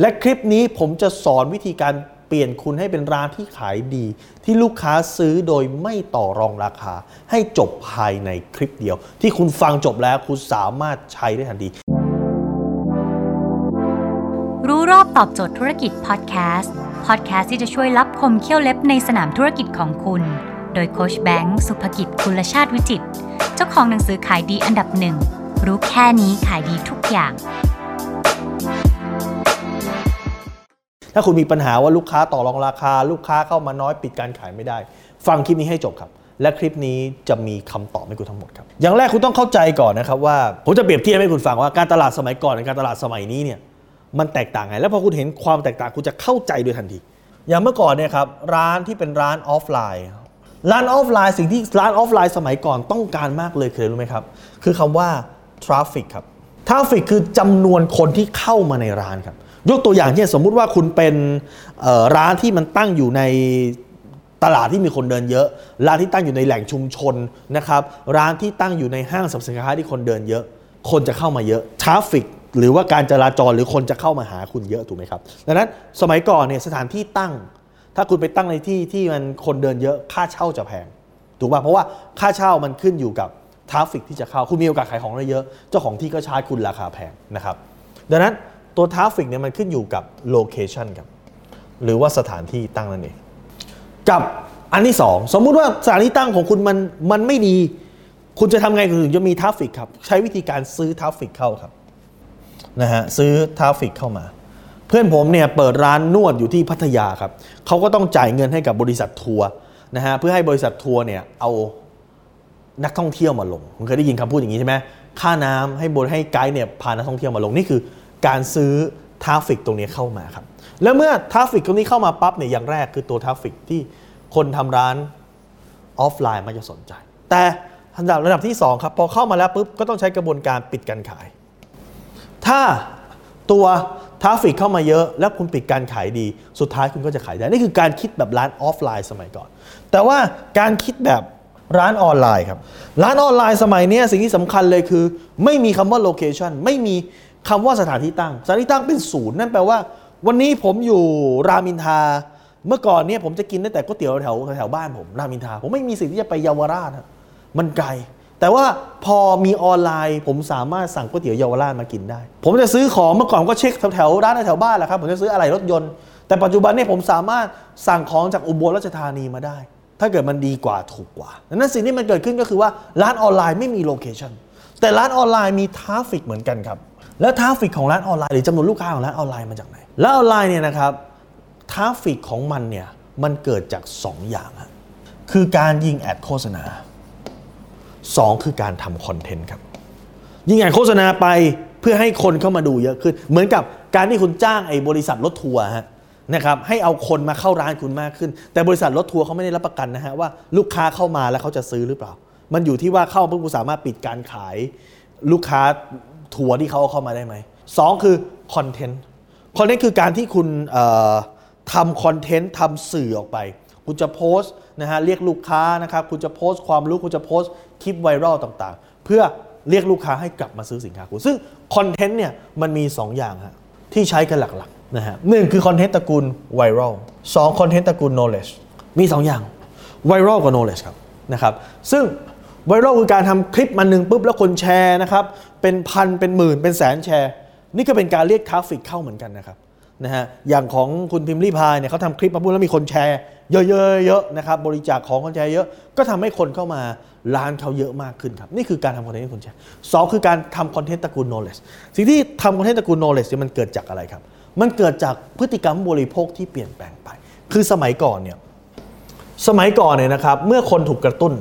และคลิปนี้ผมจะสอนวิธีการเปลี่ยนคุณให้เป็นร้านที่ขายดี ที่ลูกค้าซื้อโดยไม่ต่อรองราคา ให้จบภายในคลิปเดียว ที่คุณฟังจบแล้วคุณสามารถใช้ได้ทันที รู้รอบตอบโจทย์ธุรกิจพอดแคสต์พอดแคสต์ที่จะช่วยรับคมเขี้ยวเล็บในสนามธุรกิจของคุณ โดยโคชแบงค์สุภกิจคุลชาติวิจิตเจ้าของหนังสือขายดีอันดับหนึ่งรู้แค่นี้ขายดีทุกอย่าง ถ้าคุณมีปัญหาว่าลูกค้าต่อรองราคา ลูกค้าเข้ามาน้อยปิดการขายไม่ได้ ฟังคลิปนี้ให้จบครับ และคลิปนี้จะมีคำตอบให้คุณทั้งหมดครับ อย่างแรกคุณต้องเข้าใจก่อนนะครับว่าผมจะเปรียบเทียบให้คุณฟังว่าการตลาดสมัยก่อนกับการตลาดสมัยนี้เนี่ยมันแตกต่างไง แล้วพอคุณเห็นความแตกต่างคุณจะเข้าใจโดยทันที อย่างเมื่อก่อนเนี่ยครับร้านที่เป็นร้านออฟไลน์ ร้านออฟไลน์สิ่งที่ร้านออฟไลน์สมัยก่อนต้องการมากเลยคือรู้ไหมครับ คือคำว่า traffic ครับ traffic คือจำนวนคนที่เข้ามาในร้านครับ ยกตัวอย่างเช่นสมมุติว่าคุณเป็นร้านที่มันตั้งอยู่ในตลาดที่มีคนเดินเยอะ ร้านที่ตั้งอยู่ในแหล่งชุมชนนะครับ ร้านที่ตั้งอยู่ในห้างสรรพสินค้าที่คนเดินเยอะ คนจะเข้ามาเยอะ traffic หรือว่าการจราจรหรือคนจะเข้ามาหาคุณเยอะถูกไหมครับ ดังนั้นสมัยก่อนเนี่ยสถานที่ตั้ง ถ้าคุณไปตั้งในที่ที่มันคนเดินเยอะค่าเช่าจะแพงถูกป่ะเพราะว่าค่าเช่ามันขึ้นอยู่กับ traffic ที่จะเข้าคุณมีโอกาสขายของได้เยอะ เจ้าของที่ก็ชาร์จคุณราคาแพงนะครับ ดังนั้น ตัว traffic เนี่ยมันขึ้นอยู่กับ location ครับหรือว่าสถานที่ตั้งนั่นเองกับอันที่ 2 สมมุติว่าสถานที่ตั้งของคุณมันมันไม่ดี คุณจะทำไงถึงจะมี traffic ครับ ใช้วิธีการซื้อ traffic เข้าครับนะฮะซื้อ traffic เข้ามา เพื่อนผมเนี่ยเปิดร้านนวดอยู่ที่พัทยาครับเขาก็ต้องจ่ายเงินให้กับบริษัททัวร์นะฮะเพื่อให้บริษัททัวร์เนี่ยเอานักท่องเที่ยวมาลงคุณเคยได้ยินคำพูดอย่างนี้ใช่ไหมค่าน้ำให้บริให้ไกด์เนี่ยพานักท่องเที่ยวมาลงนี่คือ การซื้อ traffic ตรงนี้เข้ามาครับ แล้วเมื่อ traffic ตรงนี้เข้ามาปั๊บเนี่ยอย่างแรกคือตัว traffic ที่คนทำร้านออฟไลน์มันจะสนใจ แต่ระดับระดับที่สองครับ พอเข้ามาแล้วปุ๊บก็ต้องใช้กระบวนการปิดการขาย ถ้าตัว traffic เข้ามาเยอะ แล้วคุณปิดการขายดี สุดท้ายคุณก็จะขายได้ นี่คือการคิดแบบร้านออฟไลน์สมัยก่อน แต่ว่าการคิดแบบร้านออนไลน์ครับ ร้านออนไลน์สมัยนี้สิ่งที่สำคัญเลยคือ ไม่มีคำว่า location ไม่มี คำว่าสถานที่ตั้ง สถานที่ตั้งเป็นศูนย์นั่นแปลว่า วันนี้ผมอยู่รามอินทรา เมื่อก่อนเนี่ยผมจะกินได้แต่ก๋วยเตี๋ยวแถวแถวบ้านผมรามอินทรา ผมไม่มีสิทธิ์ที่จะไปเยาวราชมันไกล แต่ว่าพอมีออนไลน์ ผมสามารถสั่งก๋วยเตี๋ยวเยาวราชมากินได้ ผมจะซื้อของเมื่อก่อนก็เช็คแถวๆร้านแถวบ้านแหละครับผมจะซื้ออะไรรถยนต์ แต่ปัจจุบันเนี่ยผมสามารถสั่งของจากอุบลราชธานีมาได้ ถ้าเกิดมันดีกว่าถูกกว่าดังนั้นสิ่งที่มันเกิดขึ้นก็คือว่าร้านออนไลน์ไม่มี location แต่ร้านออนไลน์มี traffic เหมือนกันครับ แล้ว traffic ของร้านออนไลน์หรือจำนวนลูกค้าของร้านออนไลน์มาจากไหนร้านออนไลน์เนี่ยนะครับ traffic ของมันเนี่ยมันเกิดจาก 2 อย่างคือการยิงแอดโฆษณาสองคือการทำคอนเทนต์ครับ ยิงแอดโฆษณาไปเพื่อให้คนเข้ามาดูเยอะขึ้น เหมือนกับการที่คุณจ้างไอ้บริษัทรถทัวร์ฮะนะครับให้เอาคนมาเข้าร้านคุณมากขึ้น แต่บริษัทรถทัวร์เขาไม่ได้รับประกันนะฮะว่าลูกค้าเข้ามาแล้วเขาจะซื้อหรือเปล่า มันอยู่ที่ว่าเข้าปุ๊บคุณสามารถปิดการขายลูกค้า ทัวร์ที่เขาเข้ามาได้ไหมสองคือคอนเทนต์คอนเทนต์คือการที่คุณทำคอนเทนต์ทำสื่อออกไป คุณจะโพสต์นะฮะเรียกลูกค้านะครับคุณจะโพสต์ความรู้คุณจะโพสต์คลิปไวรัลต่างๆ เพื่อเรียกลูกค้าให้กลับมาซื้อสินค้าคุณซึ่งคอนเทนต์เนี่ยมันมี 2 อย่างฮะที่ใช้กันหลักๆนะฮะหนึ่งคือคอนเทนต์ตระกูลไวรัลสองคอนเทนต์ตระกูล knowledge มี 2 อย่างไวรัลกับ knowledge ครับนะครับซึ่ง ไวรัลคือการทำคลิปมันหนึ่งปุ๊บแล้วคนแชร์นะครับ เป็นพันเป็นหมื่นเป็นแสนแชร์ นี่ก็เป็นการเรียก traffic เข้าเหมือนกันนะครับนะฮะอย่างของคุณพิมรี่พายเนี่ยเขาทำคลิปมาพูดแล้วมีคนแชร์ เยอะๆนะครับบริจาคของคนแชร์เยอะก็ทำให้คนเข้ามาร้านเขาเยอะมากขึ้นครับ นี่คือการทำคอนเทนต์ให้คนแชร์สองคือการทำคอนเทนต์ตระกูล knowledge สิ่งที่ทำคอนเทนต์ตระกูล knowledge เนี่ยมันเกิดจากอะไรครับ มันเกิดจากพฤติกรรมบริโภคที่เปลี่ยนแปลงไป คือสมัยก่อนเนี่ยสมัยก่อนเนี่ยนะครับเมื่อคนถูกกระตุ้น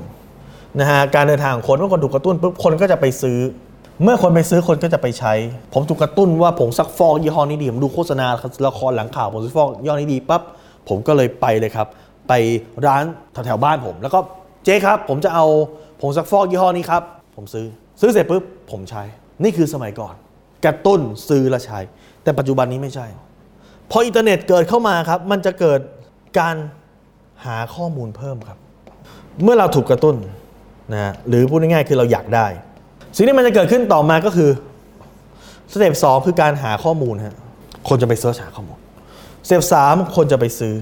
นะฮะการเดินทางของคนเมื่อคนถูกกระตุ้นปุ๊บคนก็จะไปซื้อ เมื่อคนไปซื้อคนก็จะไปใช้ ผมถูกกระตุ้นว่าผงซักฟอกยี่ห้อนี้ดีผมดูโฆษณาละครหลังข่าวผงซักฟอกยี่ห้อนี้ดีปั๊บผมก็เลยไปเลยครับ ไปร้านแถวๆบ้านผม แล้วก็เจ๊ครับ ผมจะเอาผงซักฟอกยี่ห้อนี้ครับ ผมซื้อซื้อเสร็จปุ๊บผมใช้ นี่คือสมัยก่อน กระตุ้นซื้อและใช้ แต่ปัจจุบันนี้ไม่ใช่ พออินเทอร์เน็ตเกิดเข้ามาครับ มันจะเกิดการหาข้อมูลเพิ่มครับ เมื่อเราถูกกระตุ้น นะหรือพูดง่ายๆคือเราอยากได้ สิ่งที่มันจะเกิดขึ้นต่อมาก็คือ step สองคือการหาข้อมูลฮะคนจะไป search หาข้อมูล step สามคนจะไปซื้อ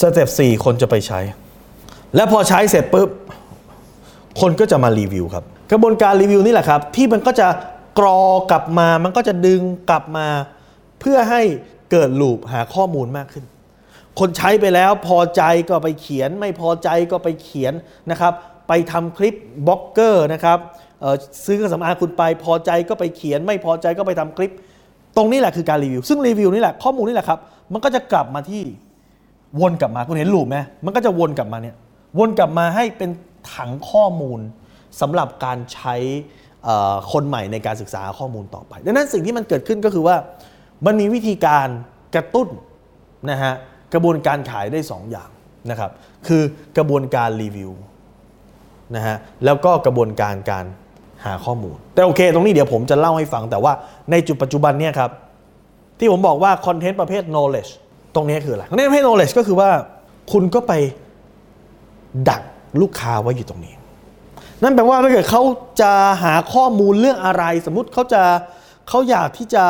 step สี่คนจะไปใช้ และพอใช้เสร็จปุ๊บคนก็จะมารีวิวครับ กระบวนการรีวิวนี่แหละครับ ที่มันก็จะกรอกลับมา มันก็จะดึงกลับมา เพื่อให้เกิด loop หาข้อมูลมากขึ้น คนใช้ไปแล้วพอใจก็ไปเขียน ไม่พอใจก็ไปเขียนนะครับ ไปทำคลิปบล็อกเกอร์นะครับซื้อเครื่องสำอางคุณไปพอใจก็ไปเขียน ไม่พอใจก็ไปทำคลิป ตรงนี้แหละคือการรีวิว ซึ่งรีวิวนี่แหละข้อมูลนี่แหละครับ มันก็จะกลับมาที่วนกลับมาคุณเห็น loop ไหมมันก็จะวนกลับมาเนี่ยวนกลับมาให้เป็นถังข้อมูลสำหรับการใช้คนใหม่ในการศึกษาข้อมูลต่อไป ดังนั้นสิ่งที่มันเกิดขึ้นก็คือว่ามันมีวิธีการกระตุ้นนะฮะกระบวนการขายได้ 2อย่างนะครับคือกระบวนการรีวิว นะฮะแล้วก็กระบวนการการหาข้อมูล แต่โอเค ตรงนี้เดี๋ยวผมจะเล่าให้ฟังแต่ว่าในจุดปัจจุบันเนี่ยครับ ที่ผมบอกว่าคอนเทนต์ประเภท knowledge ตรงนี้คืออะไรคอนเทนต์ประเภท knowledge ก็คือว่าคุณก็ไปดักลูกค้าไว้อยู่ตรงนี้ นั่นแปลว่าถ้าเกิดเขาจะหาข้อมูลเรื่องอะไร สมมุติเขาจะเขาอยากที่จะ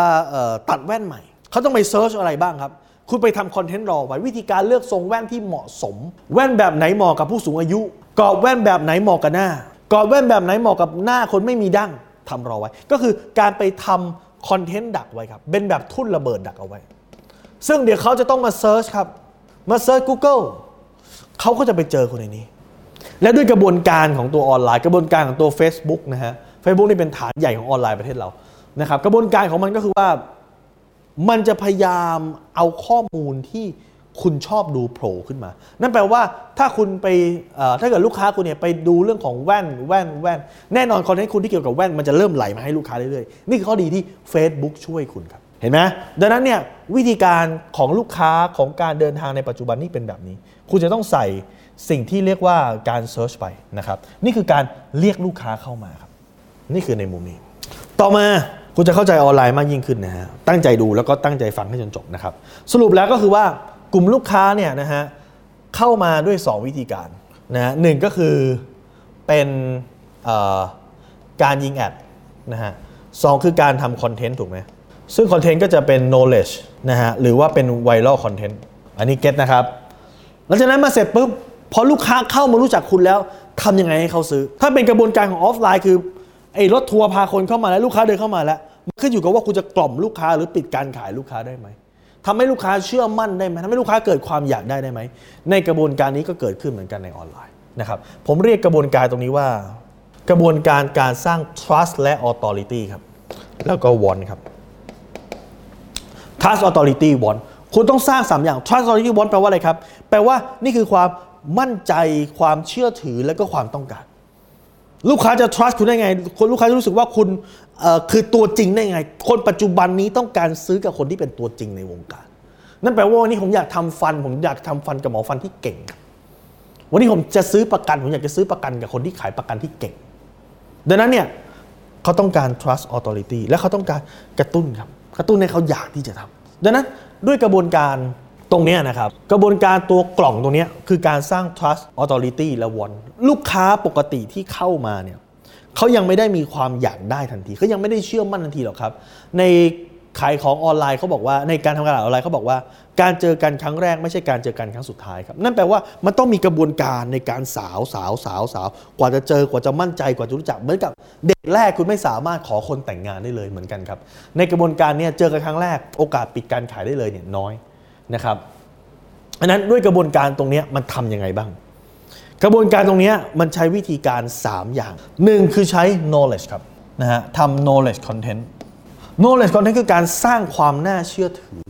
ตัดแว่นใหม่ เขาต้องไป search อะไรบ้างครับ คุณไปทำคอนเทนต์รอไว้วิธีการเลือกทรงแว่นที่เหมาะสม แว่นแบบไหนเหมาะกับผู้สูงอายุ กรอบแว่นแบบไหนเหมาะกับหน้ากรอบแว่นแบบไหนเหมาะกับหน้าคนไม่มีดั้งทำรอไว้ ก็คือการไปทำคอนเทนต์ดักไว้ครับ เป็นแบบทุ่นระเบิดดักเอาไว้ ซึ่งเดี๋ยวเขาจะต้องมาเซิร์ชครับ มาเซิร์ช Google เขาก็จะไปเจอคอนเทนต์นี้ และด้วยกระบวนการของตัวออนไลน์ กระบวนการของตัว Facebook นะฮะ Facebook นี่เป็นฐานใหญ่ของออนไลน์ประเทศเรานะครับ กระบวนการของมันก็คือว่า มันจะพยายามเอาข้อมูลที่ คุณชอบดูโผล่ขึ้นมา นั่นแปลว่าถ้าคุณไปถ้าเกิดลูกค้าคุณเนี่ยไปดูเรื่องของแว่นแว่นแว่น แน่นอนคอนเทนต์คุณที่เกี่ยวกับแว่นมันจะเริ่มไหลมาให้ลูกค้าเรื่อยๆ นี่คือข้อดีที่ Facebook ช่วยคุณครับ เห็นไหมดังนั้นเนี่ยวิธีการของลูกค้าของการเดินทางในปัจจุบันนี่เป็นแบบนี้ คุณจะต้องใส่สิ่งที่เรียกว่าการเซิร์ชไปนะครับ นี่คือการเรียกลูกค้าเข้ามาครับ นี่คือในมุมนี้ ต่อมาคุณจะเข้าใจออนไลน์มากยิ่งขึ้นนะฮะตั้งใจดูแล้วก็ตั้งใจฟังให้จนจบนะครับสรุปแล้วก็คือว่า กลุ่มลูกค้าเนี่ยนะฮะเข้ามาด้วย 2 วิธีการนะหนึ่งก็คือเป็นการยิง ad นะฮะสองคือการทำคอนเทนต์ถูกไหมซึ่งคอนเทนต์ก็จะเป็น knowledge นะฮะหรือว่าเป็น viral content อันนี้ get นะครับหลังจากนั้นมาเสร็จปุ๊บพอลูกค้าเข้ามารู้จักคุณแล้วทำยังไงให้เขาซื้อ ถ้าเป็นกระบวนการของออฟไลน์คือไอ้รถทัวร์พาคนเข้ามาแล้วลูกค้าเดินเข้ามาแล้วมันขึ้นอยู่กับว่าคุณจะกล่อมลูกค้าหรือปิดการขายลูกค้าได้ไหม ทำให้ลูกค้าเชื่อมั่นได้ไหมทำให้ลูกค้าเกิดความอยากได้ได้ไหม ในกระบวนการนี้ก็เกิดขึ้นเหมือนกันในออนไลน์นะครับ ผมเรียกกระบวนการตรงนี้ว่า กระบวนการการสร้าง trust และ authority ครับ แล้วก็ want ครับ trust authority want คุณต้องสร้าง 3 อย่าง trust authority want แปลว่าอะไรครับ แปลว่านี่คือความมั่นใจ ความเชื่อถือ และก็ความต้องการ ลูกค้าจะ trust คุณได้ไง คนลูกค้าจะรู้สึกว่าคุณคือตัวจริงได้ไง คนปัจจุบันนี้ต้องการซื้อกับคนที่เป็นตัวจริงในวงการ นั่นแปลว่าวันนี้ผมอยากทำฟัน ผมอยากทำฟันกับหมอฟันที่เก่ง วันนี้ผมจะซื้อประกัน ผมอยากจะซื้อประกันกับคนที่ขายประกันที่เก่ง ดังนั้นเนี่ยเขาต้องการ trust authority และเขาต้องการกระตุ้นครับ กระตุ้นให้เขาอยากที่จะทำดังนั้นด้วยกระบวนการ ตรงนี้นะครับ กระบวนการตัวกล่องตรงนี้คือการสร้าง trust authority และ want ลูกค้าปกติที่เข้ามาเนี่ยเขายังไม่ได้มีความอยากได้ทันทีเขายังไม่ได้เชื่อมั่นทันทีหรอกครับ ในขายของออนไลน์เขาบอกว่าในการทำการตลาดออนไลน์เขาบอกว่า การเจอกันครั้งแรกไม่ใช่การเจอกันครั้งสุดท้ายครับนั่นแปลว่ามันต้องมีกระบวนการในการสาวสาวสาวสาวกว่าจะเจอกว่าจะมั่นใจกว่าจะรู้จักเหมือนกับเด็กแรกคุณไม่สามารถขอคนแต่งงานได้เลยเหมือนกันครับในกระบวนการเนี้เจอกันครั้งแรกโอกาสปิดการขายได้เลยเนี่ยน้อย นะครับอันนั้นด้วยกระบวนการตรงนี้มันทำยังไงบ้าง กระบวนการตรงนี้มันใช้วิธีการ 3 อย่างหนึ่งคือใช้ knowledge ครับนะฮะทำ knowledge content knowledge content คือการสร้างความน่าเชื่อถือ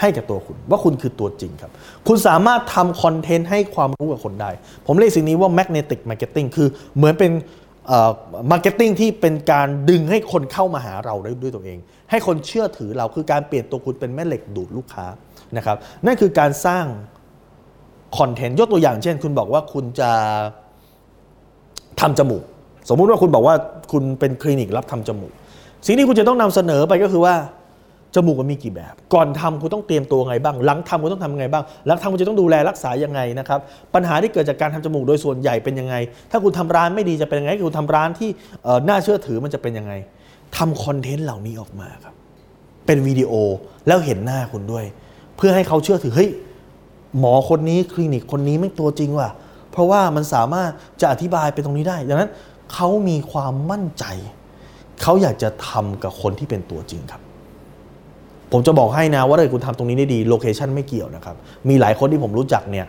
ให้กับตัวคุณ ว่าคุณคือตัวจริงครับ คุณสามารถทำคอนเทนต์ให้ความรู้กับคนได้ ผมเรียกสิ่งนี้ว่า magnetic marketing คือเหมือนเป็น marketing ที่เป็นการดึงให้คนเข้ามาหาเราได้ด้วยตัวเอง ให้คนเชื่อถือเราคือการเปลี่ยนตัวคุณเป็นแม่เหล็กดูดลูกค้า นะครับนั่นคือการสร้างคอนเทนต์ยกตัวอย่างเช่น คุณบอกว่าคุณจะทำจมูก สมมุติว่าคุณบอกว่าคุณเป็นคลินิกรับทำจมูก สิ่งที่คุณจะต้องนำเสนอไปก็คือว่าจมูกมันมีกี่แบบ ก่อนทำคุณต้องเตรียมตัวไงบ้าง หลังทำคุณต้องทำยังไงบ้าง หลังทำคุณจะต้องดูแลรักษายังไงนะครับ ปัญหาที่เกิดจากการทำจมูกโดยส่วนใหญ่เป็นยังไง ถ้าคุณทำร้านไม่ดีจะเป็นยังไง คุณทำร้านที่น่าเชื่อถือมันจะเป็นยังไงทำคอนเทนต์เหล่านี้ออกมาครับ เป็นวิดีโอแล้วเห็นหน้าคุณด้วย เพื่อให้เขาเชื่อถือเฮ้ยหมอคนนี้คลินิกคนนี้ไม่ตัวจริงว่ะเพราะว่ามันสามารถจะอธิบายไปตรงนี้ได้ดังนั้นเขามีความมั่นใจ เขาอยากจะทำกับคนที่เป็นตัวจริงครับ ผมจะบอกให้นะว่าถ้าเกิดคุณทำตรงนี้ได้ดีโลเคชันไม่เกี่ยวนะครับ มีหลายคนที่ผมรู้จักเนี่ย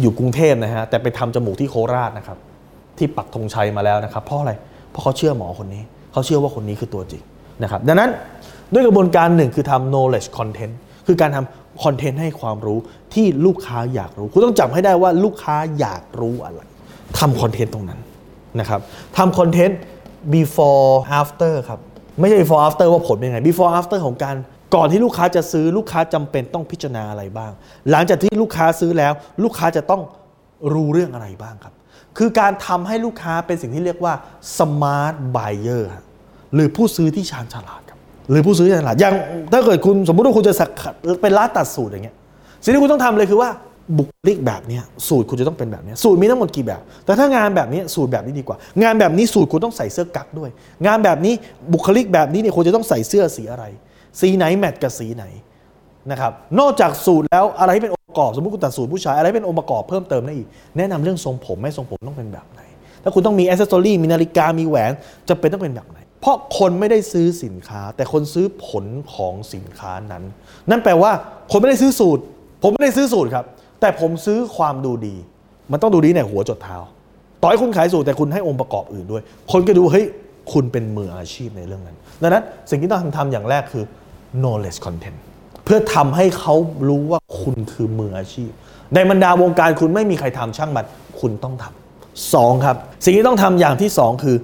อยู่กรุงเทพนะฮะแต่ไปทำจมูกที่โคราชนะครับ ที่ปักธงชัยมาแล้วนะครับ เพราะอะไรเพราะเขาเชื่อหมอคนนี้ เขาเชื่อว่าคนนี้คือตัวจริงนะครับ ดังนั้นด้วยกระบวนการหนึ่งคือทำ knowledge content คือการทำคอนเทนต์ให้ความรู้ที่ลูกค้าอยากรู้ คุณต้องจำให้ได้ว่าลูกค้าอยากรู้อะไรทำคอนเทนต์ตรงนั้นนะครับทำคอนเทนต์ before after ครับ ไม่ใช่ before after ว่าผลเป็นไง before after ของการก่อนที่ลูกค้าจะซื้อลูกค้าจำเป็นต้องพิจารณาอะไรบ้าง หลังจากที่ลูกค้าซื้อแล้ว ลูกค้าจะต้องรู้เรื่องอะไรบ้างครับ คือการทำให้ลูกค้าเป็นสิ่งที่เรียกว่า smart buyer ครับหรือผู้ซื้อที่ชาญฉลาด หรือผู้ซื้อที่าญฉลาดอย่างถ้าเกิดคุณสมมุติว่าคุณจะสักเป็นร้านตัดสูตรอย่างเงี้ยสิ่งที่คุณต้องทำเลยคือว่าบุคลิกแบบนี้สูตรคุณจะต้องเป็นแบบนี้สูตรมีทั้งหมดกี่แบบ แต่ถ้างานแบบนี้สูตรแบบนี้ดีกว่า งานแบบนี้สูตรคุณต้องใส่เสื้อกั๊กด้วย งานแบบนี้บุคลิกแบบนี้เนี่ยคุณจะต้องใส่เสื้อสีอะไร สีไหนแมทกับสีไหนนะครับนอกจากสูตรแล้วอะไรที่เป็นองค์ประกอบสมมติคุณตัดสูตรผู้ชายอะไรเป็นองค์ประกอบเพิ่มเติมได้อีกแนะนำเรื่องทรงผมไม่ทรงผมต้องเป็นแบบไหน ถ้าคุณต้องมีอ c เซสซอรี่มีนาฬิกามีแหวนจะเป็นต้องเป็นแบบไหน เพราะคนไม่ได้ซื้อสินค้า แต่คนซื้อผลของสินค้านั้น นั่นแปลว่าคนไม่ได้ซื้อสูตร ผมไม่ได้ซื้อสูตรครับ แต่ผมซื้อความดูดี มันต้องดูดีในหัวจดเท้า ต่อให้คุณขายสูตรแต่คุณให้องค์ประกอบอื่นด้วย คนก็ดูเฮ้ยคุณเป็นมืออาชีพในเรื่องนั้น ดังนั้นสิ่งที่ต้องทำอย่างแรกคือ knowledge content เพื่อทำให้เขารู้ว่าคุณคือมืออาชีพ ในบรรดาวงการคุณไม่มีใครทำช่างมันคุณต้องทำสองครับ สิ่งที่ต้องทำอย่างที่สองคือ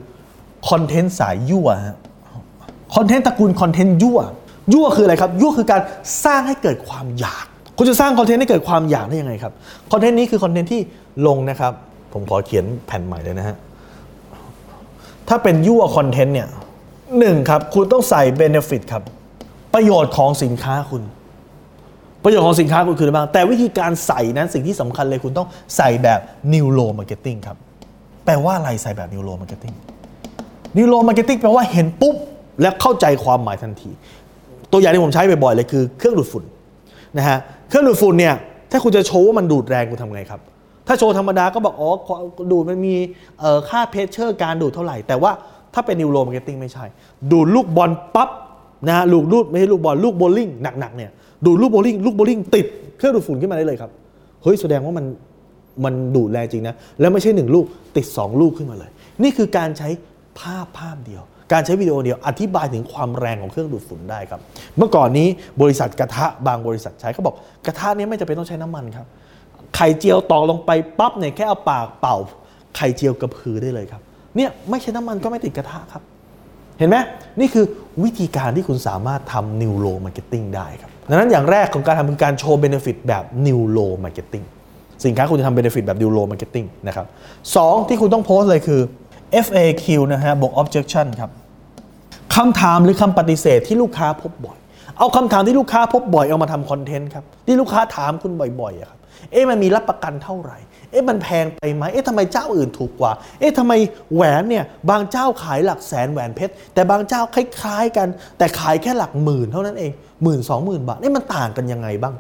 คอนเทนต์สายยั่วคอนเทนต์ตระกูลคอนเทนต์ยั่ว ยั่วคืออะไรครับ ยั่วคือการสร้างให้เกิดความอยาก คุณจะสร้างคอนเทนต์ให้เกิดความอยากได้ยังไงครับ คอนเทนต์นี้คือคอนเทนต์ที่ลงนะครับ ผมขอเขียนแผ่นใหม่เลยนะฮะ ถ้าเป็นยั่วคอนเทนต์เนี่ยหนึ่งครับ คุณต้องใส่ benefit ครับ ประโยชน์ของสินค้าคุณ ประโยชน์ของสินค้าคุณคืออะไรบ้าง แต่วิธีการใส่นั้นสิ่งที่สำคัญเลยคุณต้องใส่แบบ Neuro Marketing ครับ แปลว่าอะไรใส่แบบ Neuro Marketing Neuro Marketing แปลว่าเห็นปุ๊บ แล้วเข้าใจความหมายทันที ตัวอย่างที่ผมใช้บ่อยๆเลยคือเครื่องดูดฝุ่นนะฮะเครื่องดูดฝุ่นเนี่ยถ้าคุณจะโชว์ว่ามันดูดแรงคุณทำไงครับ ถ้าโชว์ธรรมดาก็บอกอ๋อดูดมันมีเอ่อค่า pressure การดูดเท่าไหร่ แต่ว่าถ้าเป็น Neuro Marketing ไม่ใช่ ดูดลูกบอลปั๊บนะฮะลูกดูดไม่ใช่ลูกบอลลูกโบลิ่งหนักๆเนี่ยดูดลูกโบลิ่งลูกโบลิ่งติดเครื่องดูดฝุ่นขึ้นมาได้เลยครับเฮ้ยแสดงว่ามันมันดูดแรงจริงนะ แล้วไม่ใช่หนึ่งลูกติดสองลูกขึ้นมาเลย นี่คือการใช้ ภาพภาพเดียว การใช้วิดีโอเดียวอธิบายถึงความแรงของเครื่องดูดฝุ่นได้ครับ เมื่อก่อนนี้บริษัทกระทะบางบริษัทใช้เขาบอกกระทะนี้ไม่จำเป็นต้องใช้น้ำมันครับไข่เจียวตอกลงไปปั๊บเนี่ยแค่เอาปากเป่า ไข่เจียวกระพือได้เลยครับเนี่ยไม่ใช้น้ำมันก็ไม่ติดกระทะครับ เห็นไหมนี่คือวิธีการที่คุณสามารถทำ Neuro Marketing ได้ครับดังนั้นอย่างแรกของการทำคือการโชว์ benefit แบบ Neuro Marketing สินค้าคุณจะทำ benefit แบบ Neuro Marketing นะครับสองที่คุณต้องโพสต์เลยคือ FAQ นะฮะบวก objection ครับคำถามหรือคำปฏิเสธที่ลูกค้าพบบ่อย เอาคำถามที่ลูกค้าพบบ่อยเอามาทำคอนเทนต์ครับ ที่ลูกค้าถามคุณบ่อยๆอะครับ เอ๊ะมันมีรับประกันเท่าไหร่ เอ๊ะมันแพงไปไหม เอ๊ะทำไมเจ้าอื่นถูกกว่า เอ๊ะทำไมแหวนเนี่ยบางเจ้าขายหลักแสนแหวนเพชร แต่บางเจ้าคล้ายๆกัน แต่ขายแค่หลักหมื่นเท่านั้นเองหมื่นสองหมื่นบาทนี่มันต่างกันยังไงบ้าง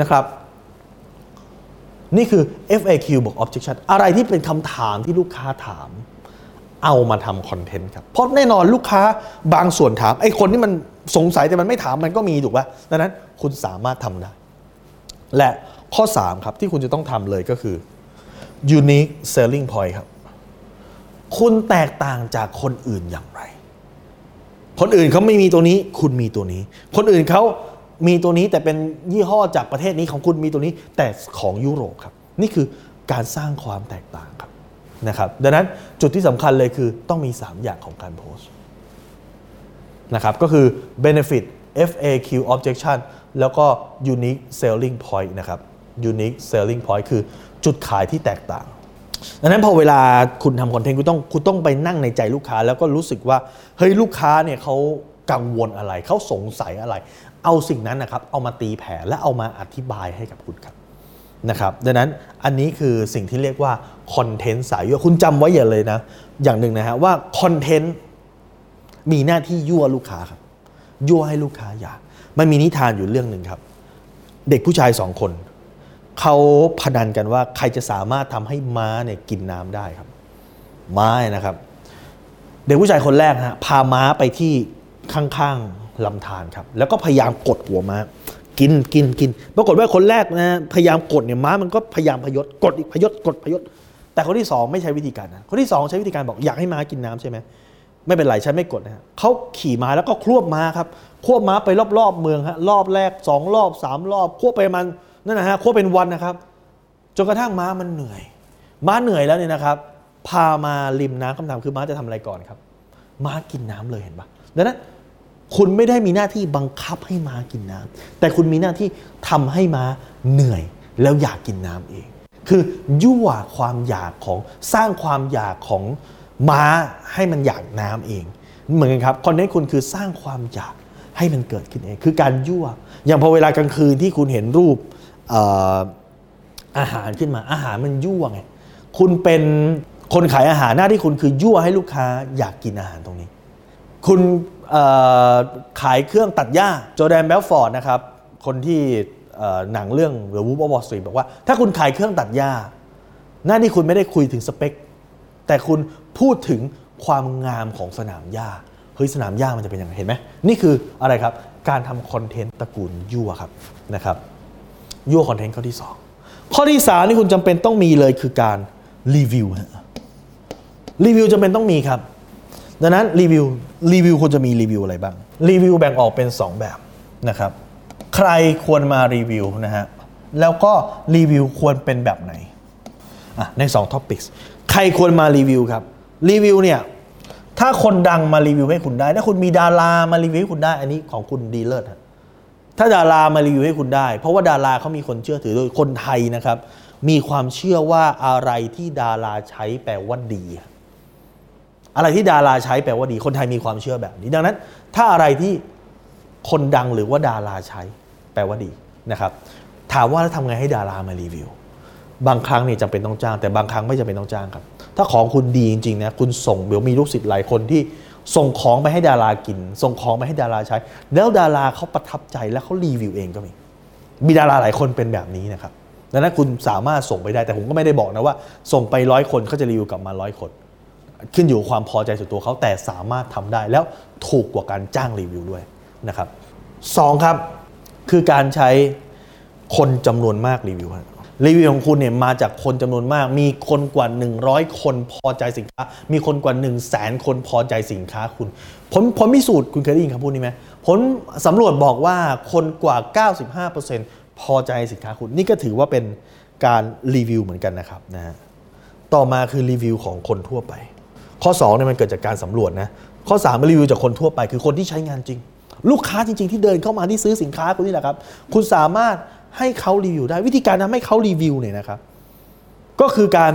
นะครับนี่คือ FAQ บวก objection อะไรที่เป็นคำถามที่ลูกค้าถาม เอามาทำคอนเทนต์ครับ เพราะแน่นอนลูกค้าบางส่วนถาม ไอ้คนที่มันสงสัยแต่มันไม่ถามมันก็มีถูกป่ะดังนั้นคุณสามารถทำได้ และข้อ 3 ครับที่คุณจะต้องทำเลยก็คือ unique selling point ครับ คุณแตกต่างจากคนอื่นอย่างไร คนอื่นเขาไม่มีตัวนี้ คุณมีตัวนี้ คนอื่นเขามีตัวนี้แต่เป็นยี่ห้อจากประเทศนี้ของคุณมีตัวนี้ แต่ของยุโรปครับ นี่คือการสร้างความแตกต่าง นะครับดังนั้นจุดที่สำคัญเลยคือต้องมี 3 อย่างของการโพสต์นะครับก็คือ benefit FAQ objection แล้วก็ unique selling point นะครับ unique selling point คือจุดขายที่แตกต่างดังนั้นพอเวลาคุณทำคอนเทนต์คุณต้องคุณต้องไปนั่งในใจลูกค้า แล้วก็รู้สึกว่าเฮ้ยลูกค้าเนี่ยเขากังวลอะไรเขาสงสัยอะไร เอาสิ่งนั้นนะครับเอามาตีแผ่และเอามาอธิบายให้กับคุณครับ นะครับดังนั้นอันนี้คือสิ่งที่เรียกว่าคอนเทนต์สายยั่วคุณจำไว้อย่าเลยนะ อย่างหนึ่งนะฮะว่าคอนเทนต์มีหน้าที่ยั่วลูกค้าครับ ยั่วให้ลูกค้าอยาก มันมีนิทานอยู่เรื่องหนึ่งครับ เด็กผู้ชายสองคน เขาพนันกันว่าใครจะสามารถทำให้ม้าเนี่ยกินน้ำได้ครับ ม้าเนี่ยนะครับ เด็กผู้ชายคนแรกฮะพาม้าไปที่ข้างๆลำธารครับ แล้วก็พยายามกดหัวม้า กินกินกิน ปรากฏว่าคนแรกนะพยายามกดเนี่ยม้ามันก็พยายามพยศกดอีกพยศกดพยศแต่คนที่สองไม่ใช้วิธีการนะคนที่สองใช้วิธีการบอกอยากให้ม้ากินน้ำใช่ไหมไม่เป็นไรฉันไม่กดนะฮะเขาขี่ม้าแล้วก็ควบม้าครับควบม้าไปรอบๆเมืองฮะรอบแรกสองรอบสามรอบควบไปมันนั่นนะฮะควบเป็นวันนะครับจนกระทั่งม้ามันเหนื่อย ม้าเหนื่อยแล้วเนี่ยนะครับ พามาริมน้ำคำถามคือม้าจะทำอะไรก่อนครับ ม้ากินน้ำเลยเห็นปะดังนั้น คุณไม่ได้มีหน้าที่บังคับให้ม้ากินน้ำแต่คุณมีหน้าที่ทำให้ม้าเหนื่อยแล้วอยากกินน้ำเอง คือยั่วความอยากของสร้างความอยากของม้าให้มันอยากน้ำเอง เหมือนกันครับคอนเทนต์คุณคือสร้างความอยากให้มันเกิดขึ้นเอง คือการยั่ว อย่างพอเวลากลางคืนที่คุณเห็นรูปอาหารขึ้นมาอาหารมันยั่วไงคุณเป็นคนขายอาหารหน้าที่คุณคือยั่วให้ลูกค้าอยากกินอาหารตรงนี้ คุณ ขายเครื่องตัดหญ้าโจแดนเบลฟอร์ดนะครับ คนที่หนังเรื่อง The Wolf of Wall Street บอกว่า ถ้าคุณขายเครื่องตัดหญ้า หน้าที่คุณไม่ได้คุยถึงสเปค แต่คุณพูดถึงความงามของสนามหญ้าเฮ้ยสนามหญ้ามันจะเป็นยังไงเห็นไหมนี่คืออะไรครับ การทำคอนเทนต์ตระกูลยั่วครับนะครับยั่วคอนเทนต์ข้อที่ 2 ข้อที่3ที่คุณจำเป็นต้องมีเลยคือการรีวิวฮะรีวิวจำเป็นต้องมีครับ ดังนั้นรีวิวรีวิวควรจะมีรีวิวอะไรบ้าง รีวิวแบ่งออกเป็น 2 แบบนะครับ ใครควรมารีวิวนะฮะ แล้วก็รีวิวควรเป็นแบบไหนอะใน2 topics ใครควรมารีวิวครับ รีวิวเนี่ยถ้าคนดังมารีวิวให้คุณได้ ถ้าคุณมีดารามารีวิวให้คุณได้ อันนี้ของคุณดีเลิศถ้าดารามารีวิวให้คุณได้ เพราะว่าดาราเขามีคนเชื่อถือโดยคนไทยนะครับ มีความเชื่อว่าอะไรที่ดาราใช้แปลว่าดี อะไรที่ดาราใช้แปลว่าดี คนไทยมีความเชื่อแบบนี้ ดังนั้น ถ้าอะไรที่คนดังหรือว่าดาราใช้ แปลว่าดีนะครับ ถามว่าแล้วทำไงให้ดารามารีวิว บางครั้งเนี่ยจำเป็นต้องจ้าง แต่บางครั้งไม่จำเป็นต้องจ้างครับ ถ้าของคุณดีจริงๆนะคุณส่งเดี๋ยวมีลูกศิษย์หลายคนที่ส่งของไปให้ดารากิน ส่งของไปให้ดาราใช้ แล้วดาราเขาประทับใจแล้วเขารีวิวเองก็มีมีดาราหลายคนเป็นแบบนี้นะครับดังนั้นคุณสามารถส่งไปได้แต่ผมก็ไม่ได้บอกนะว่า ส่งไปร้อยคนเขาจะรีวิวกลับมาร้อยคน ขึ้นอยู่ความพอใจส่วนตัวเขาแต่สามารถทำได้แล้วถูกกว่าการจ้างรีวิวด้วยนะครับสองครับคือการใช้คนจำนวนมากรีวิวรีวิวของคุณเนี่ยมาจากคนจำนวนมาก มีคนกว่า 100 คนพอใจสินค้า มีคนกว่า 1 0 0 0 0แสนคนพอใจสินค้าคุณผลผลพิสูจน์คุณเคยได้ยินคำพูดนี้ไหมผลสำรวจบอกว่าคนกว่า 95%พอใจสินค้าคุณนี่ก็ถือว่าเป็นการรีวิวเหมือนกันนะครับนะฮะต่อมาคือรีวิวของคนทั่วไป ข้อ2เนี่ยมันเกิดจากการสำรวจนะข้อ3มันรีวิวจากคนทั่วไปคือคนที่ใช้งานจริง ลูกค้าจริง ๆ ที่เดินเข้ามาที่ซื้อสินค้าคุณนี่แหละครับ คุณสามารถให้เขารีวิวได้วิธีการทำให้เขารีวิวเนี่ยนะครับก็คือการ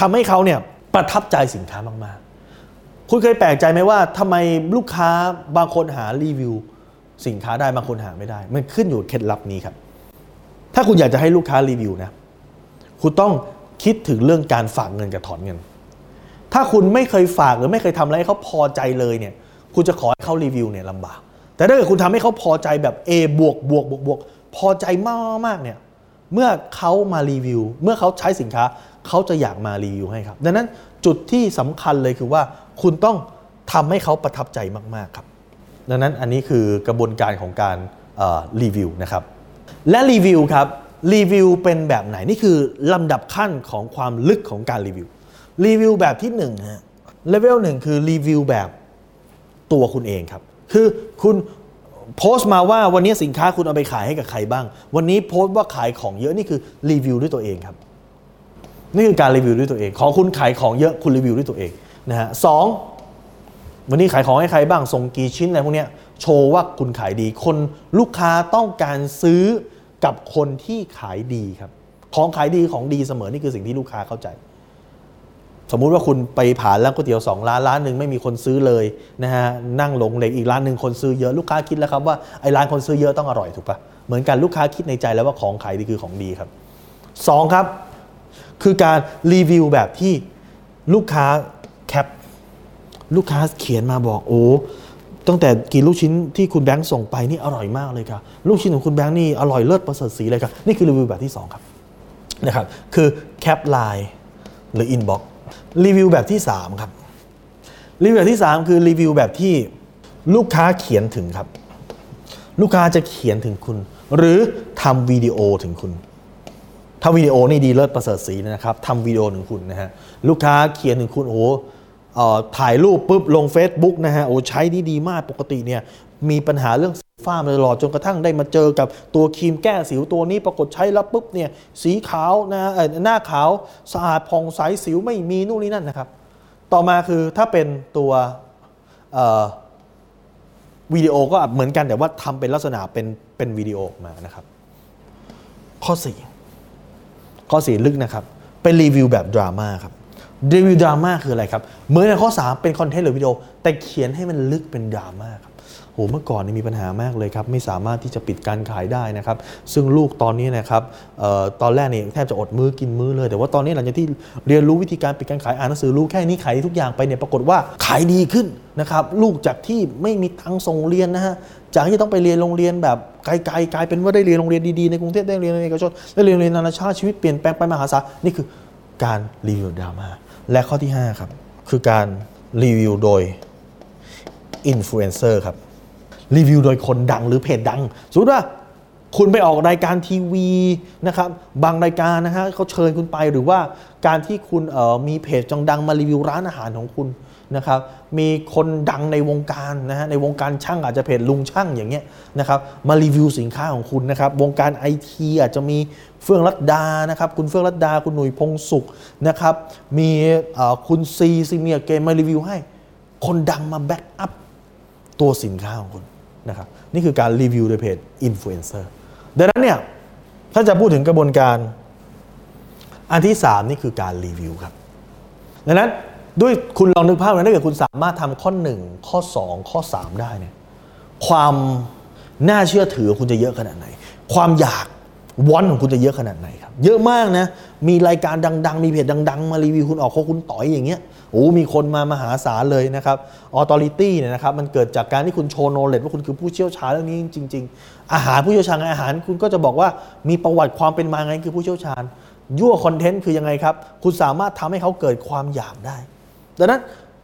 ทำให้เขาเนี่ยประทับใจสินค้ามากๆ คุณเคยแปลกใจไหมว่าทำไมลูกค้าบางคนหารีวิว สินค้าได้บางคนหาไม่ได้ มันขึ้นอยู่เคล็ดลับนี้ครับ ถ้าคุณอยากจะให้ลูกค้ารีวิวนะคุณต้องคิดถึงเรื่องการฝากเงินกับถอนเงิน ถ้าคุณไม่เคยฝากหรือไม่เคยทำอะไรให้เขาพอใจเลยเนี่ย คุณจะขอให้เขารีวิวเนี่ยลำบาก แต่ถ้าเกิดคุณทำให้เขาพอใจแบบ A บวกบวกบวกบวกพอใจมากมากๆเนี่ย เมื่อเขามารีวิว เมื่อเขาใช้สินค้าเขาจะอยากมารีวิวให้ครับ ดังนั้นจุดที่สำคัญเลยคือว่าคุณต้องทำให้เขาประทับใจมาก ๆ ครับ ดังนั้นอันนี้คือกระบวนการของการรีวิวนะครับ และรีวิวครับรีวิวเป็นแบบไหน นี่คือลำดับขั้นของความลึกของการรีวิว รีวิวแบบที่1นึ่งฮะเลเวลหนึ่งคือรีวิวแบบตัวคุณเองครับ คือคุณโพสต์มาว่าวันนี้สินค้าคุณเอาไปขายให้กับใครบ้าง วันนี้โพสต์ว่าขายของเยอะนี่คือรีวิวด้วยตัวเองครับ นี่คือการรีวิวด้วยตัวเอง ของคุณขายของเยอะคุณรีวิวด้วยตัวเองนะฮะสองวันนี้ขายของให้ใครบ้างส่งกี่ชิ้นอะไรพวกเนี้ยโชว์ว่าคุณขายดี คนลูกค้าต้องการซื้อกับคนที่ขายดีครับ ของขายดีของดีเสมอนี่คือสิ่งที่ลูกค้าเข้าใจ สมมุติว่าคุณไปผ่านร้านก๋วยเตี๋ยวสองร้านร้านหนึ่งไม่มีคนซื้อเลยนะฮะนั่งหลงเหลงอีกร้านหนึ่งคนซื้อเยอะลูกค้าคิดแล้วครับว่าไอ้ร้านคนซื้อเยอะต้องอร่อยถูกปะเหมือนกันลูกค้าคิดในใจแล้วว่าของขายดีคือของดีครับสองครับ คือการรีวิวแบบที่ลูกค้าแคปลูกค้าเขียนมาบอกโอ้ตั้งแต่กินลูกชิ้นที่คุณแบงค์ส่งไปนี่อร่อยมากเลยครับลูกชิ้นของคุณแบงค์นี่อร่อยเลิศประเสริฐศรีเลยครับนี่คือรีวิวแบบที่ 2 ครับนะครับคือแคปไลน์หรือ inbox รีวิวแบบที่ 3 ครับ รีวิวแบบที่ 3 คือรีวิวแบบที่ลูกค้าเขียนถึงครับ ลูกค้าจะเขียนถึงคุณ หรือทำวิดีโอถึงคุณถ้าวิดีโอนี่ดีเลิศประเสริฐสีนะครับทำวิดีโอถึงคุณนะฮะลูกค้าเขียนถึงคุณโอ้โหถ่ายรูปปุ๊บลง Facebook นะฮะโอ้ใช้ดีดีมากปกติเนี่ย มีปัญหาเรื่องสิวฝ้ามาตลอดจนกระทั่งได้มาเจอกับตัวครีมแก้สิวตัวนี้ปรากฏใช้แล้วปุ๊บเนี่ยสีขาวนะหน้าขาวสะอาดผ่องใสสิวไม่มีนู่นนี่นั่นนะครับ ต่อมาคือถ้าเป็นตัววิดีโอก็เหมือนกันแต่ว่าทำเป็นลักษณะเป็นเป็นวิดีโอมานะครับ ข้อ 4 ข้อ 4 ลึกนะครับ เป็นรีวิวแบบดราม่าครับรีวิวดราม่าคืออะไรครับ เหมือนในข้อ 3 เป็นคอนเทนต์หรือวิดีโอแต่เขียนให้มันลึกเป็นดราม่าครับ โหเมื่อก่อนนี่มีปัญหามากเลยครับไม่สามารถที่จะปิดการขายได้นะครับ ซึ่งลูกตอนนี้นะครับออตอนแรกเนี่ยแทบจะอดมื้อกินมื้อเลย แต่ว่าตอนนี้หลังจากที่เรียนรู้วิธีการปิดการขายอ่านหนังสือรู้แค่นี้ขายทุกอย่างไปเนี่ยปรากฏว่าขายดีขึ้นนะครับลูกจากที่ไม่มีตังส่งเรียนนะฮะจากที่ต้องไปเรียนโรงเรียนแบบไกลๆกลายเป็นว่าได้เรียนโรงเรียนดีๆในกรุงเทพได้เรียนในเอกชนได้เรียนโรงเรียนนานาชาติชีวิตเปลี่ยนแปลงไปมหาศาลนี่คือการรีวิวดราม่าและข้อที่5ครับคือการรีวิวโดยอินฟลูเอนเซอร์ครับ รีวิวโดยคนดังหรือเพจดังสมมติว่าคุณไปออกรายการทีวีนะครับบางรายการนะฮะเขาเชิญคุณไปหรือว่าการที่คุณเอ่อมีเพจดังๆมารีวิวร้านอาหารของคุณนะครับมีคนดังในวงการนะฮะในวงการช่างอาจจะเพจลุงช่างอย่างเงี้ยนะครับมารีวิวสินค้าของคุณนะครับวงการไอทีอาจจะมีเฟื่องรัตดานะครับคุณเฟื่องรัตดาคุณหนุ่ยพงสุขนะครับมีเอ่อคุณซีซีเมียเกมมารีวิวให้ คนดังมา back up ตัวสินค้าของคุณ นะครับนี่คือการรีวิวโดยเพจอินฟลูเอนเซอร์ดังนั้นเนี่ยถ้าจะพูดถึงกระบวนการ อันที่ 3 นี่คือการรีวิวครับดังนั้นด้วยคุณลองนึกภาพนะถ้าเกิดคุณสามารถทำข้อ 1 ข้อ 2 ข้อ 3 ได้เนี่ยความน่าเชื่อถือคุณจะเยอะขนาดไหน ความอยาก want ของคุณจะเยอะขนาดไหนครับ เยอะมากนะ มีรายการดัง ๆ มีเพจดัง ๆ มารีวิวคุณออกโคคุณต่อยอย่างเงี้ย โอ้มีคนมามหาศาลเลยนะครับออ t ต r i t y เนี่ยนะครับมันเกิดจากการที่คุณโชว์ knowledge ว่าคุณคือผู้เชี่ยวชาญเรื่องนี้จริง ๆ อาหารผู้เชี่ยวชาญอาหาร คุณก็จะบอกว่ามีประวัติความเป็นมาไงคือผู้เชี่ยวชาญ ยั่วคอนเทนต์คือยังไงครับ คุณสามารถทำให้เขาเกิดความอยากได้ดังนั้น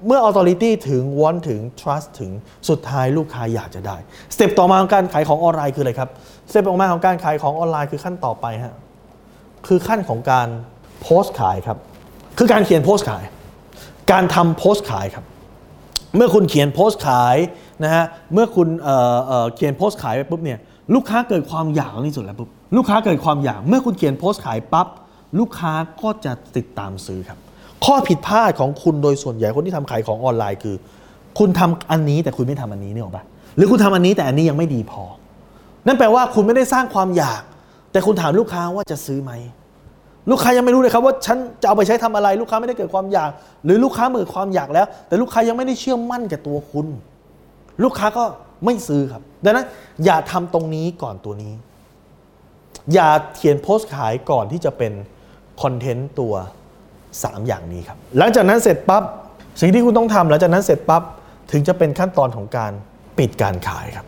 เมื่อ authority ถึง want ถึง trust ถึงสุดท้ายลูกค้าอยากจะได้ step ต่อมาของการขายของออนไลน์คืออะไรครับสเต็ปต่อมาของการขายของออนไลน์คือขั้นต่อไปฮะคือขั้นของการโพสต์ขายครับ คือการเขียนโพสต์ขาย การทำโพสต์ขายครับ เมื่อคุณเขียนโพสต์ขายนะฮะเมื่อคุณเเเขียนโพสต์ขายไปปุ๊บเนี่ยลูกค้าเกิดความอยากที่สุดแล้วปุ๊บลูกค้าเกิดความอยาก เมื่อคุณเขียนโพสต์ขายปั๊บลูกค้าก็จะติดตามซื้อครับ ข้อผิดพลาดของคุณโดยส่วนใหญ่คนที่ทำขายของออนไลน์คือ คุณทำอันนี้แต่คุณไม่ทำอันนี้เนี่ยหรอปะหรือคุณทำอันนี้แต่อันนี้ยังไม่ดีพอ นั่นแปลว่าคุณไม่ได้สร้างความอยาก แต่คุณถามลูกค้าว่าจะซื้อไหม ลูกค้ายังไม่รู้เลยครับว่าฉันจะเอาไปใช้ทำอะไร ลูกค้าไม่ได้เกิดความอยาก หรือลูกค้าเกิดความอยากแล้ว แต่ลูกค้ายังไม่ได้เชื่อมั่นกับตัวคุณ ลูกค้าก็ไม่ซื้อครับ ดังนั้นอย่าทำตรงนี้ก่อนตัวนี้ อย่าเขียนโพสต์ขายก่อนที่จะเป็นคอนเทนต์ตัว 3 อย่างนี้ครับ หลังจากนั้นเสร็จปั๊บสิ่งที่คุณต้องทำหลังจากนั้นเสร็จปั๊บถึงจะเป็นขั้นตอนของการปิดการขายครับ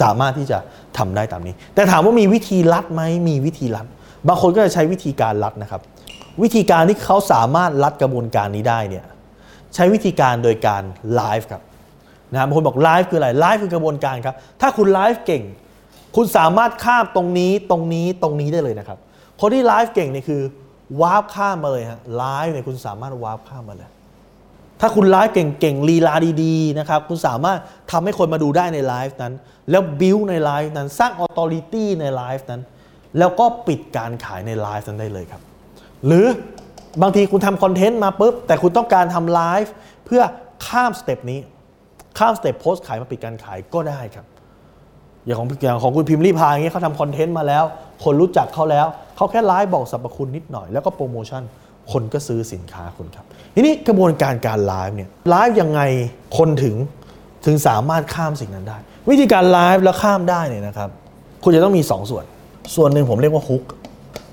สามารถที่จะทำได้ตามนี้ แต่ถามว่ามีวิธีลัดไหมมีวิธีลัด บางคนก็จะใช้วิธีการลัดนะครับ วิธีการที่เขาสามารถลัดกระบวนการนี้ได้เนี่ยใช้วิธีการโดยการไลฟ์ครับนะบางคนบอกไลฟ์คืออะไรไลฟ์คือกระบวนการครับ ถ้าคุณไลฟ์เก่ง คุณสามารถข้ามตรงนี้ตรงนี้ตรงนี้ได้เลยนะครับ คนที่ไลฟ์เก่งเนี่ยคือวาร์ปข้ามมาเลยฮะไลฟ์เนี่ยคุณสามารถวาร์ปข้ามมาเลยถ้าคุณไลฟ์เก่งๆลีลาดีๆนะครับคุณสามารถทำให้คนมาดูได้ในไลฟ์นั้น แล้วบิวในไลฟ์นั้น สร้าง authority ในไลฟ์นั้น แล้วก็ปิดการขายในไลฟ์นั้นได้เลยครับ หรือบางทีคุณทำคอนเทนต์มาปุ๊บ แต่คุณต้องการทำไลฟ์เพื่อข้าม step นี้ ข้าม step โพสต์ขายมาปิดการขายก็ได้ครับ อย่างของอย่างของคุณพิมรี่พายอย่างเงี้ยเขาทำคอนเทนต์มาแล้ว คนรู้จักเขาแล้ว เขาแค่ไลฟ์บอกสรรพคุณนิดหน่อยแล้วก็โปรโมชั่นคนก็ซื้อสินค้าคุณครับ ทีนี้กระบวนการการไลฟ์เนี่ยไลฟ์ยังไงคนถึงถึงสามารถข้ามสิ่งนั้นได้ วิธีการไลฟ์แล้วข้ามได้เนี่ยนะครับ คุณจะต้องมี 2ส่วน ส่วนหนึ่งผมเรียกว่าฮุก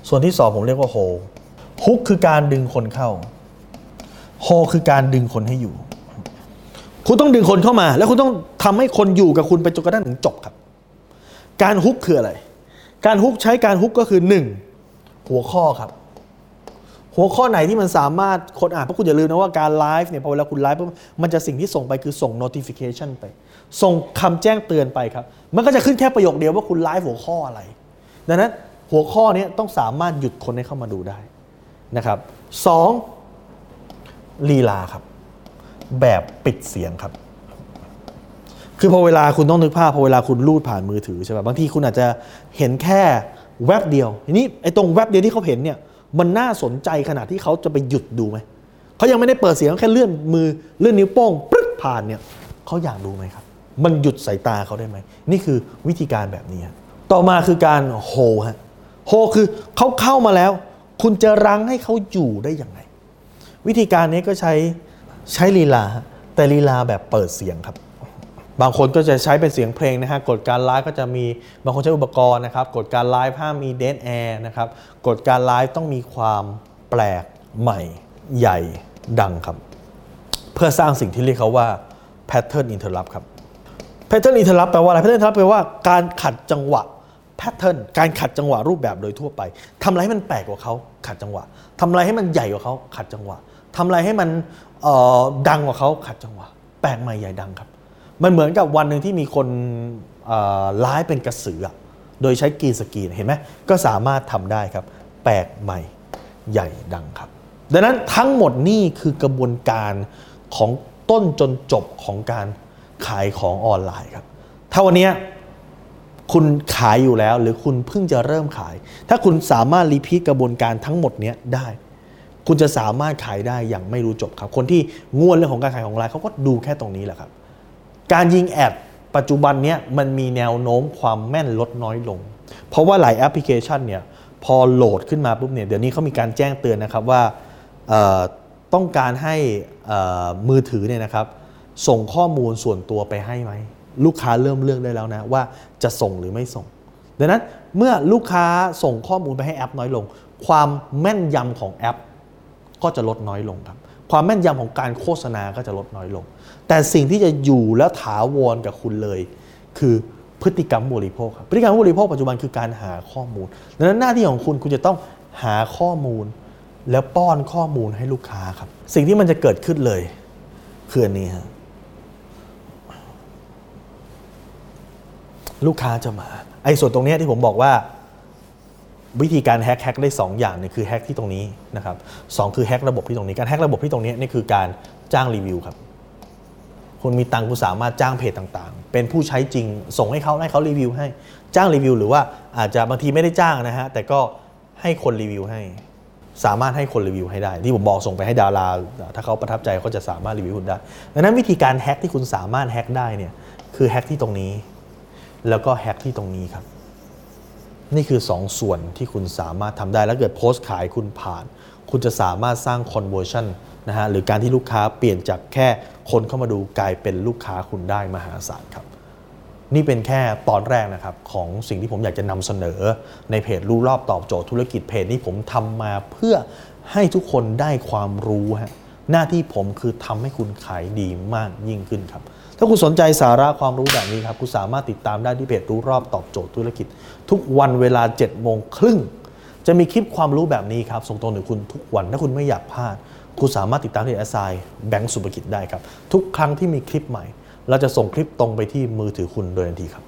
ส่วนที่2ผมเรียกว่าโฮฮุกคือการดึงคนเข้า โฮคือการดึงคนให้อยู่ คุณต้องดึงคนเข้ามา แล้วคุณต้องทำให้คนอยู่กับคุณไปจนกระทั่งถึงจบครับ การฮุกคืออะไร การฮุกใช้การฮุกก็คือ 1. หัวข้อครับ หัวข้อไหนที่มันสามารถคนอ่านเพราะคุณอย่าลืมนะว่าการไลฟ์เนี่ยพอเวลาคุณไลฟ์มันจะสิ่งที่ส่งไปคือส่ง notification ไป ส่งคำแจ้งเตือนไปครับ มันก็จะขึ้นแค่ประโยคเดียวว่าคุณไลฟ์หัวข้ออะไร ดังนั้นหัวข้อนี้ต้องสามารถหยุดคนให้เข้ามาดูได้นะครับสองลีลาครับ แบบปิดเสียงครับ คือพอเวลาคุณต้องนึกภาพพอเวลาคุณลูดผ่านมือถือใช่ไหมบางทีคุณอาจจะเห็นแค่แวบเดียวทีนี้ไอ้ตรงแวบเดียวที่เขาเห็นเนี่ยมันน่าสนใจขนาดที่เขาจะไปหยุดดูไหมเขายังไม่ได้เปิดเสียงแค่เลื่อนมือเลื่อนนิ้วโป้งปึ๊ดผ่านเนี่ยเขาอยากดูไหมครับ มันหยุดสายตาเขาได้ไหมนี่คือวิธีการแบบนี้ ต่อมาคือการโฮฮะโฮคือเขาเข้ามาแล้ว คุณจะรั้งให้เขาอยู่ได้ยังไง วิธีการนี้ก็ใช้ใช้ลีลา แต่ลีลาแบบเปิดเสียงครับ บางคนก็จะใช้เป็นเสียงเพลงนะฮะกฎการไลฟ์ก็จะมีบางคนใช้อุปกรณ์นะครับกฎการไลฟ์ห้ามมีเดนแอร์นะครับกฎการไลฟ์ต้องมีความแปลกใหม่ใหญ่ดังครับ เพื่อสร้างสิ่งที่เรียกเขาว่า pattern interrupt ครับ pattern interrupt แปลว่าอะไร pattern interrupt แปลว่าการขัดจังหวะ pattern การขัดจังหวะรูปแบบโดยทั่วไปทำอะไรให้มันแปลกกว่าเขาขัดจังหวะทำอะไรให้มันใหญ่กว่าเขาขัดจังหวะทำอะไรให้มันดังกว่าเขาขัดจังหวะ แปลกใหม่ใหญ่ดังครับ มันเหมือนกับวันหนึ่งที่มีคนเอ่อไลฟ์เป็นกระสือโดยใช้กรีนสกรีนเห็นไหมก็สามารถทำได้ครับ แปลกใหม่ใหญ่ดังครับ ดังนั้นทั้งหมดนี่คือกระบวนการของต้นจนจบของการขายของออนไลน์ครับ ถ้าวันนี้ คุณขายอยู่แล้ว หรือคุณเพิ่งจะเริ่มขาย ถ้าคุณสามารถรีพีทกระบวนการทั้งหมดนี้ได้ คุณจะสามารถขายได้อย่างไม่รู้จบครับ คนที่ง่วนเรื่องของการขายของไลน์เขาก็ดูแค่ตรงนี้แหละครับ การยิงแอดปัจจุบันนี้มันมีแนวโน้มความแม่นลดน้อยลง เพราะว่าหลายแอปพลิเคชันเนี่ยพอโหลดขึ้นมาปุ๊บเนี่ยเดี๋ยวนี้เขามีการแจ้งเตือนนะครับว่าต้องการให้มือถือเนี่ยนะครับส่งข้อมูลส่วนตัวไปให้ไหม ลูกค้าเริ่มเลือกได้แล้วนะว่าจะส่งหรือไม่ส่ง ดังนั้นเมื่อลูกค้าส่งข้อมูลไปให้แอปน้อยลง ความแม่นยำของแอป ก็จะลดน้อยลงครับ ความแม่นยำของการโฆษณาก็จะลดน้อยลง แต่สิ่งที่จะอยู่แล้วถาวรกับคุณเลย คือพฤติกรรมบริโภคครับพฤติกรรมบริโภคปัจจุบันคือการหาข้อมูล ดังนั้นหน้าที่ของคุณคุณจะต้องหาข้อมูล แล้วป้อนข้อมูลให้ลูกค้าครับ สิ่งที่มันจะเกิดขึ้นเลยคืออันนี้ฮะ ลูกค้าจะมาไอ้ส่วนตรงนี้ที่ผมบอกว่า วิธีการแฮกแฮกได้ 2 อย่างเนี่ยคือแฮกที่ตรงนี้นะครับสองคือแฮกระบบที่ตรงนี้การแฮกระบบที่ตรงนี้นี่คือการจ้างรีวิวครับคุณมีตังค์คุณสามารถจ้างเพจต่างๆ เป็นผู้ใช้จริงส่งให้เขาให้เขารีวิวให้จ้างรีวิว หรือว่าอาจจะบางทีไม่ได้จ้างนะฮะแต่ก็ให้คนรีวิวให้ สามารถให้คนรีวิวให้ได้ ที่ผมบอกส่งไปให้ดารา ถ้าเขาประทับใจเขาจะสามารถรีวิวคุณได้ดังนั้นวิธีการแฮกที่คุณสามารถแฮกได้เนี่ยคือแฮกที่ตรงนี้ แล้วก็แฮกที่ตรงนี้ครับ นี่คือ2ส่วนที่คุณสามารถทำได้แล้วเกิดโพสต์ขายคุณผ่าน คุณจะสามารถสร้าง conversion นะฮะหรือการที่ลูกค้าเปลี่ยนจากแค่คนเข้ามาดูกลายเป็นลูกค้าคุณได้มหาศาลครับนี่เป็นแค่ตอนแรกนะครับของสิ่งที่ผมอยากจะนำเสนอ ในเพจรู้รอบตอบโจทย์ธุรกิจเพจนี้ผมทำมาเพื่อให้ทุกคนได้ความรู้ฮะหน้าที่ผมคือทำให้คุณขายดีมากยิ่งขึ้นครับ ถ้าคุณสนใจสาระความรู้แบบนี้ครับ คุณสามารถติดตามได้ที่เพจรู้รอบตอบโจทย์ธุรกิจ ทุกวันเวลา7โมงครึ่งจะมีคลิปความรู้แบบนี้ครับ ส่งตรงถึงคุณทุกวัน ถ้าคุณไม่อยากพลาด คุณสามารถติดตามที่แอสไซแบงก์สุภกิจได้ครับ ทุกครั้งที่มีคลิปใหม่ เราจะส่งคลิปตรงไปที่มือถือคุณโดยทันทีครับ